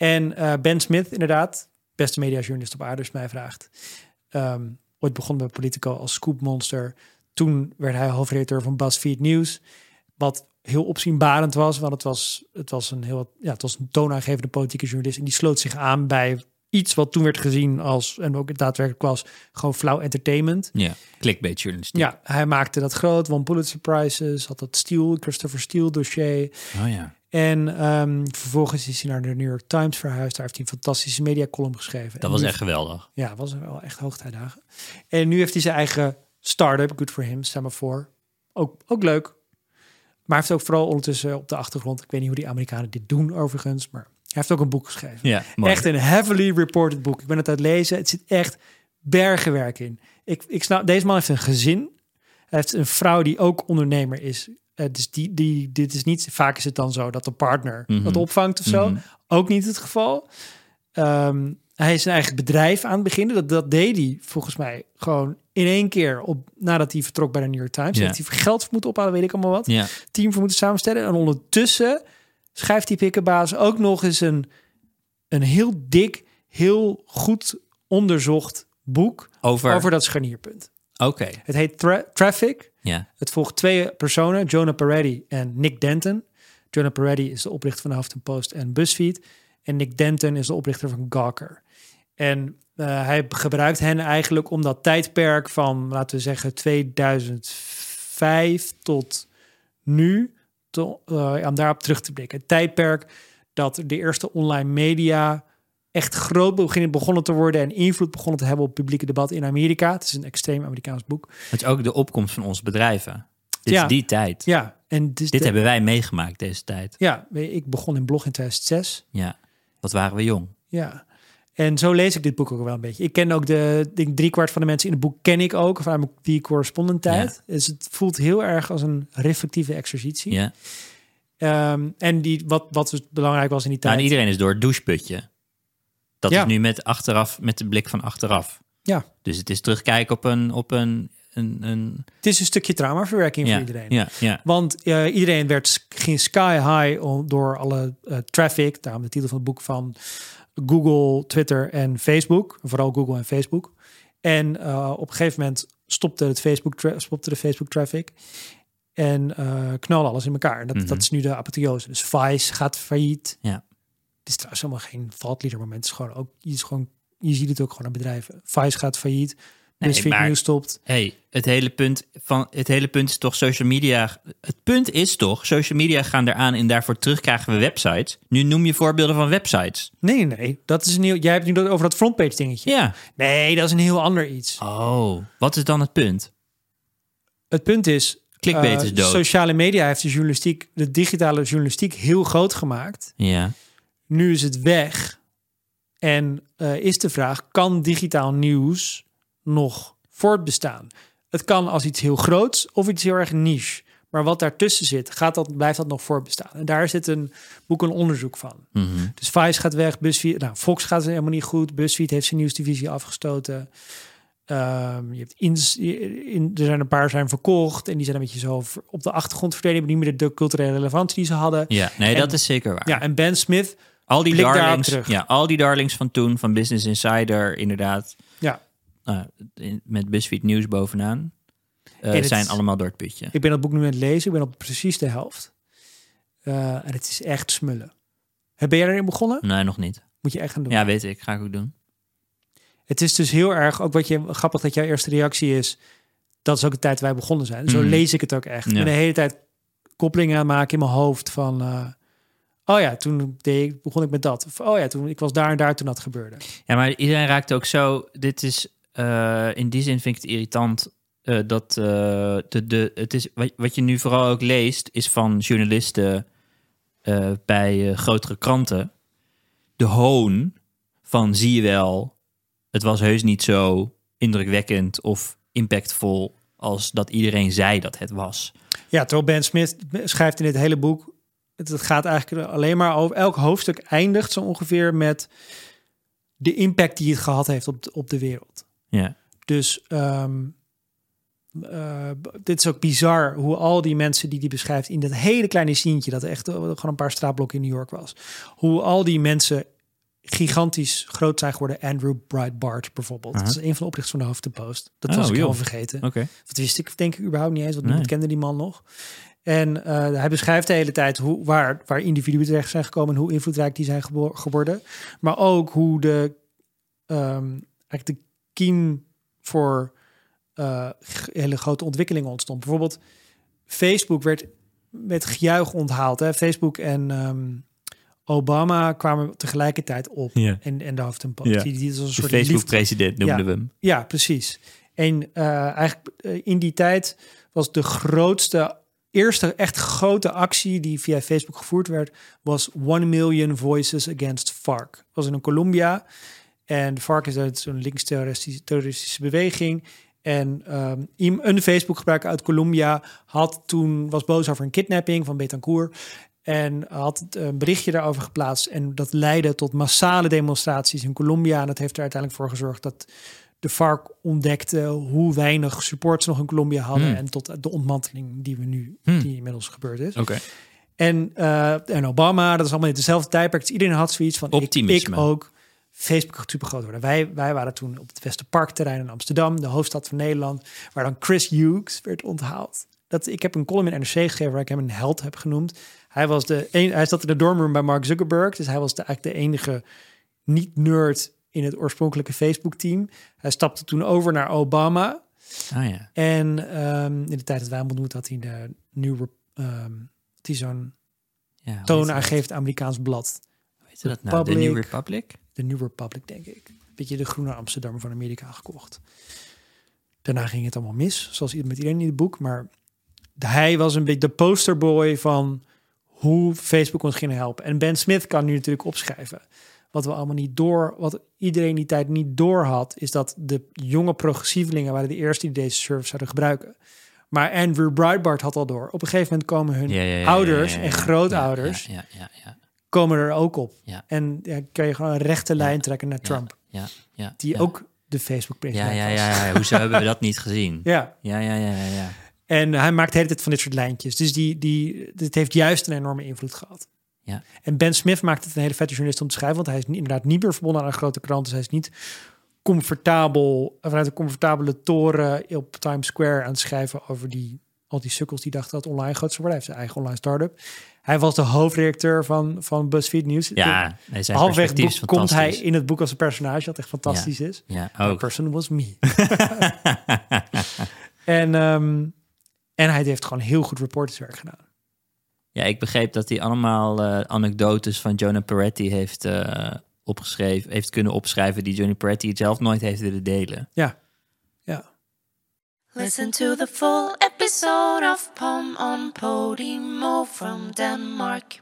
En eh, Ben Smith, inderdaad, beste mediajournalist op aarde, mij vraagt. Ehm, ooit begonnen bij Politico als scoopmonster. Toen werd hij hoofdredacteur van BuzzFeed News. Wat heel opzienbarend was, want het was, het was een heel ja, het was een toonaangevende politieke journalist. En die sloot zich aan bij iets wat toen werd gezien als, en ook daadwerkelijk was, gewoon flauw entertainment. Ja, clickbait journalistiek. Ja, hij maakte dat groot, won Pulitzer Prizes, had dat Steele, Christopher Steele dossier. Oh ja. En ehm, vervolgens is hij naar de New York Times verhuisd. Daar heeft hij een fantastische media column geschreven. Dat was nu- echt geweldig. Ja, was wel echt hoogtijdagen. En nu heeft hij zijn eigen start-up, good for him, stel maar voor. Ook, ook leuk. Maar hij heeft ook vooral ondertussen op de achtergrond, ik weet niet hoe die Amerikanen dit doen overigens, maar hij heeft ook een boek geschreven. Ja, mooi. Echt een heavily reported boek. Ik ben het aan het lezen. Het zit echt bergenwerk in. Ik, ik snap, deze man heeft een gezin. Hij heeft een vrouw die ook ondernemer is. Eh, dus die, die, dit is niet, vaak is het dan zo dat de partner Mhm. dat opvangt of zo. Mhm. Ook niet het geval. Ehm, hij is zijn eigen bedrijf aan het beginnen. Dat, dat deed hij volgens mij gewoon in één keer op, nadat hij vertrok bij de New York Times. Ja. Heeft hij geld moeten ophalen, weet ik allemaal wat Ja, team voor moeten samenstellen. En ondertussen schrijft die pikkenbaas ook nog eens een, een heel dik, heel goed onderzocht boek over... over dat scharnierpunt. Oké, Het heet Tra- Traffic. ja. Het volgt twee personen, Jonah Peretti en Nick Denton. Jonah Peretti is de oprichter van de Huffington Post en BuzzFeed. En Nick Denton is de oprichter van Gawker. En eh, hij gebruikt hen eigenlijk om dat tijdperk van, laten we zeggen, 2005 tot nu, to, eh, om daarop terug te blikken. Het tijdperk dat de eerste online media echt groot beginnen begonnen te worden en invloed begonnen te hebben op het publieke debat in Amerika. Het is een extreem Amerikaans boek. Het is ook de opkomst van onze bedrijven. Dit Ja. is die tijd. Ja, en dus Dit de- hebben wij meegemaakt, deze tijd. Ja, ik begon in blog in 2006. Ja. Wat waren we jong. Ja. En zo lees ik dit boek ook wel een beetje. Ik ken ook de, ik denk driekwart van de mensen in het boek ken ik ook, of aan die correspondent tijd. Dus het voelt heel erg als een reflectieve exercitie. Ja. Ehm, en die, wat, wat dus belangrijk was in die Nou, tijd. en iedereen is door het doucheputje. Dat Ja. is nu met achteraf, met de blik van achteraf. Ja. Dus het is terugkijken op een, op een, een, een Het is een stukje traumaverwerking ja, voor iedereen. Ja, ja. Want eh, iedereen werd ging sky high door alle eh, traffic. Daarom de titel van het boek van Google, Twitter en Facebook. Vooral Google en Facebook. En eh, op een gegeven moment stopte, het Facebook stopte de Facebook traffic. En eh knalde alles in elkaar. En dat, Mhm. dat is nu de apotheose. Dus Vice gaat failliet. Ja. Het is trouwens helemaal geen valtlieder moment. Het is gewoon ook, je, is gewoon, je ziet het ook gewoon aan bedrijven. Vice gaat failliet. Nee, BuzzFeed maar- News stopt. Hey, het hele punt van het hele punt is toch social media. Het punt is toch, social media gaan eraan en daarvoor terug krijgen we websites. Nu noem je voorbeelden van websites. Nee, nee. Dat is een heel, jij hebt nu dat over dat frontpage dingetje. Ja. Nee, dat is een heel ander iets. Oh, wat is dan het punt? Het punt is, Clickbait eh, is dood. sociale media heeft de journalistiek, de digitale journalistiek heel groot gemaakt. Ja. Nu is het weg. En eh, is de vraag, kan digitaal nieuws nog voortbestaan? Het kan als iets heel groots of iets heel erg niche. Maar wat daartussen zit, gaat dat, blijft dat nog voortbestaan? En daar zit een boek een onderzoek van. Mhm. Dus Vice gaat weg, BuzzFeed, nou, Fox gaat helemaal niet goed. BuzzFeed heeft zijn nieuwsdivisie afgestoten. Ehm, je hebt ins, in, er zijn een paar zijn verkocht en die zijn een beetje zo op de achtergrond verdwenen, niet meer de, culturele relevantie die ze hadden. Ja, nee, En- dat is zeker waar. Ja, en Ben Smith, al die darlings, ja, al die darlings van toen, van Business Insider, inderdaad. ja, in- met BuzzFeed Nieuws bovenaan. En het- zijn allemaal door het putje. ik ben dat boek nu aan het lezen, ik ben op precies de helft. Eh, en het is echt smullen. Ben jij erin begonnen? Nee, nog niet. Moet je echt gaan doen. Ja, weet ik. Ga ik ook doen. Het is dus heel erg, ook wat je grappig dat jouw eerste reactie is, dat is ook de tijd waar wij begonnen zijn. Zo Mhm. lees ik het ook echt. Ik Ja. ben de hele tijd koppelingen aan maken in mijn hoofd van, eh, oh ja, toen deed ik, begon ik met dat. Of oh ja, toen ik was daar en daar toen dat gebeurde. Ja, maar iedereen raakt ook zo. Dit is eh, in die zin vind ik het irritant eh, dat eh, de, de, het is wat, je nu vooral ook leest is van journalisten bij grotere kranten. De hoon van zie je wel, het was heus niet zo indrukwekkend of impactvol als dat iedereen zei dat het was. Ja, terwijl Ben Smith schrijft in dit hele boek, het, gaat eigenlijk alleen maar over, elk hoofdstuk eindigt zo ongeveer met de impact die het gehad heeft op op de wereld. Ja, Dus eh, dit is ook bizar hoe al die mensen die die beschrijft in dat hele kleine sientje, dat echt eh, gewoon een paar straatblokken in New York was, hoe al die mensen gigantisch groot zijn geworden. Andrew Breitbart bijvoorbeeld. Dat is een van de oprichters van de Huffington-Post. Dat Oh, was ik joh. al vergeten. Oké. Dat wist ik denk ik überhaupt niet eens, want Nee. niemand kende die man nog. En eh, hij beschrijft de hele tijd hoe, waar, waar individuen terecht zijn gekomen en hoe invloedrijk die zijn geworden. Maar ook hoe de, ehm, eigenlijk de voor eh, hele grote ontwikkelingen ontstond. Bijvoorbeeld Facebook werd met gejuich onthaald. Hè? Facebook en ehm, Obama kwamen tegelijkertijd op. En, en de Huffington. Ja. Die, die als een soort Facebook-president noemden Ja. we hem. ja, precies. En eh, eigenlijk eh, in die tijd was de grootste, eerste echt grote actie die via Facebook gevoerd werd, was One Million Voices Against FARC. Dat was in Colombia. En de FARC is uit zo'n linksterroristische terroristische beweging. En iem- een Facebook-gebruiker uit Colombia had toen was boos over een kidnapping van Betancourt. En had een berichtje daarover geplaatst. En dat leidde tot massale demonstraties in Colombia. En dat heeft er uiteindelijk voor gezorgd dat de FARC ontdekte hoe weinig support ze nog in Colombia hadden. Hmm. En tot de ontmanteling die we nu, Hmm. die inmiddels gebeurd is. Oké. En, eh, en Obama, dat is allemaal in dezelfde tijdperk. Dus iedereen had zoiets van, ik, Optimisme. ik ook. Facebook gaat super groot worden. Wij, wij waren toen op het Westerparkterrein in Amsterdam, de hoofdstad van Nederland, waar dan Chris Hughes werd onthaald. Dat, ik heb een column in NRC gegeven waar ik hem een held heb genoemd. Hij, was de een, hij zat in de dormroom bij Mark Zuckerberg, dus hij was de, eigenlijk de enige niet-nerd in het oorspronkelijke Facebook-team. Hij stapte toen over naar Obama. Ah ja. En ehm, in de tijd dat wij hem ontmoet had hij de New Rep- ehm, hij zo'n ja hoe toonaangevend Amerikaans blad. Dat nou? De New Republic. De New Republic, denk ik. Beetje de groene Amsterdam van Amerika gekocht. Daarna ging het allemaal mis, zoals met iedereen in het boek. Maar hij was een beetje de posterboy van hoe Facebook ons ging helpen. En Ben Smith kan nu natuurlijk opschrijven. Wat we allemaal niet door, wat iedereen die tijd niet door had, is dat de jonge progressievelingen waren de eerste die deze service zouden gebruiken. Maar Andrew Breitbart had al door. Op een gegeven moment komen hun Ja, ja, ja, ouders en grootouders Ja, ja, ja, ja. Komen er ook op. Ja. En ja, kan je gewoon een rechte lijn trekken naar Ja. Trump. ja, ja, Die ja. ook de Ja, Facebook-president ja, was. ja, ja. Hoezo hebben we dat niet gezien? Ja, Ja, ja, ja, ja. ja. en hij maakt de hele tijd van dit soort lijntjes. Dus die, die, dit heeft juist een enorme invloed gehad. Ja. En Ben Smith maakt het een hele vette journalist om te schrijven, want hij is inderdaad niet meer verbonden aan een grote krant. Dus hij is niet comfortabel, vanuit een comfortabele toren op Times Square aan het schrijven over die, al die sukkels die dachten dat online groot zou worden. Hij heeft zijn eigen online start-up. Hij was de hoofdredacteur van, van BuzzFeed News. Ja, nee, zijn Halfweg boek komt hij in het boek als een personage, wat echt fantastisch is. Ja, ook. person was me. en, ehm, en hij heeft gewoon heel goed reporterswerk gedaan. Ja, ik begreep dat hij allemaal eh, anekdotes van Jonah Peretti heeft eh, opgeschreven, heeft kunnen opschrijven die Johnny Peretti zelf nooit heeft willen delen. Ja. Listen to the full episode of Pom on Podimo from Denmark.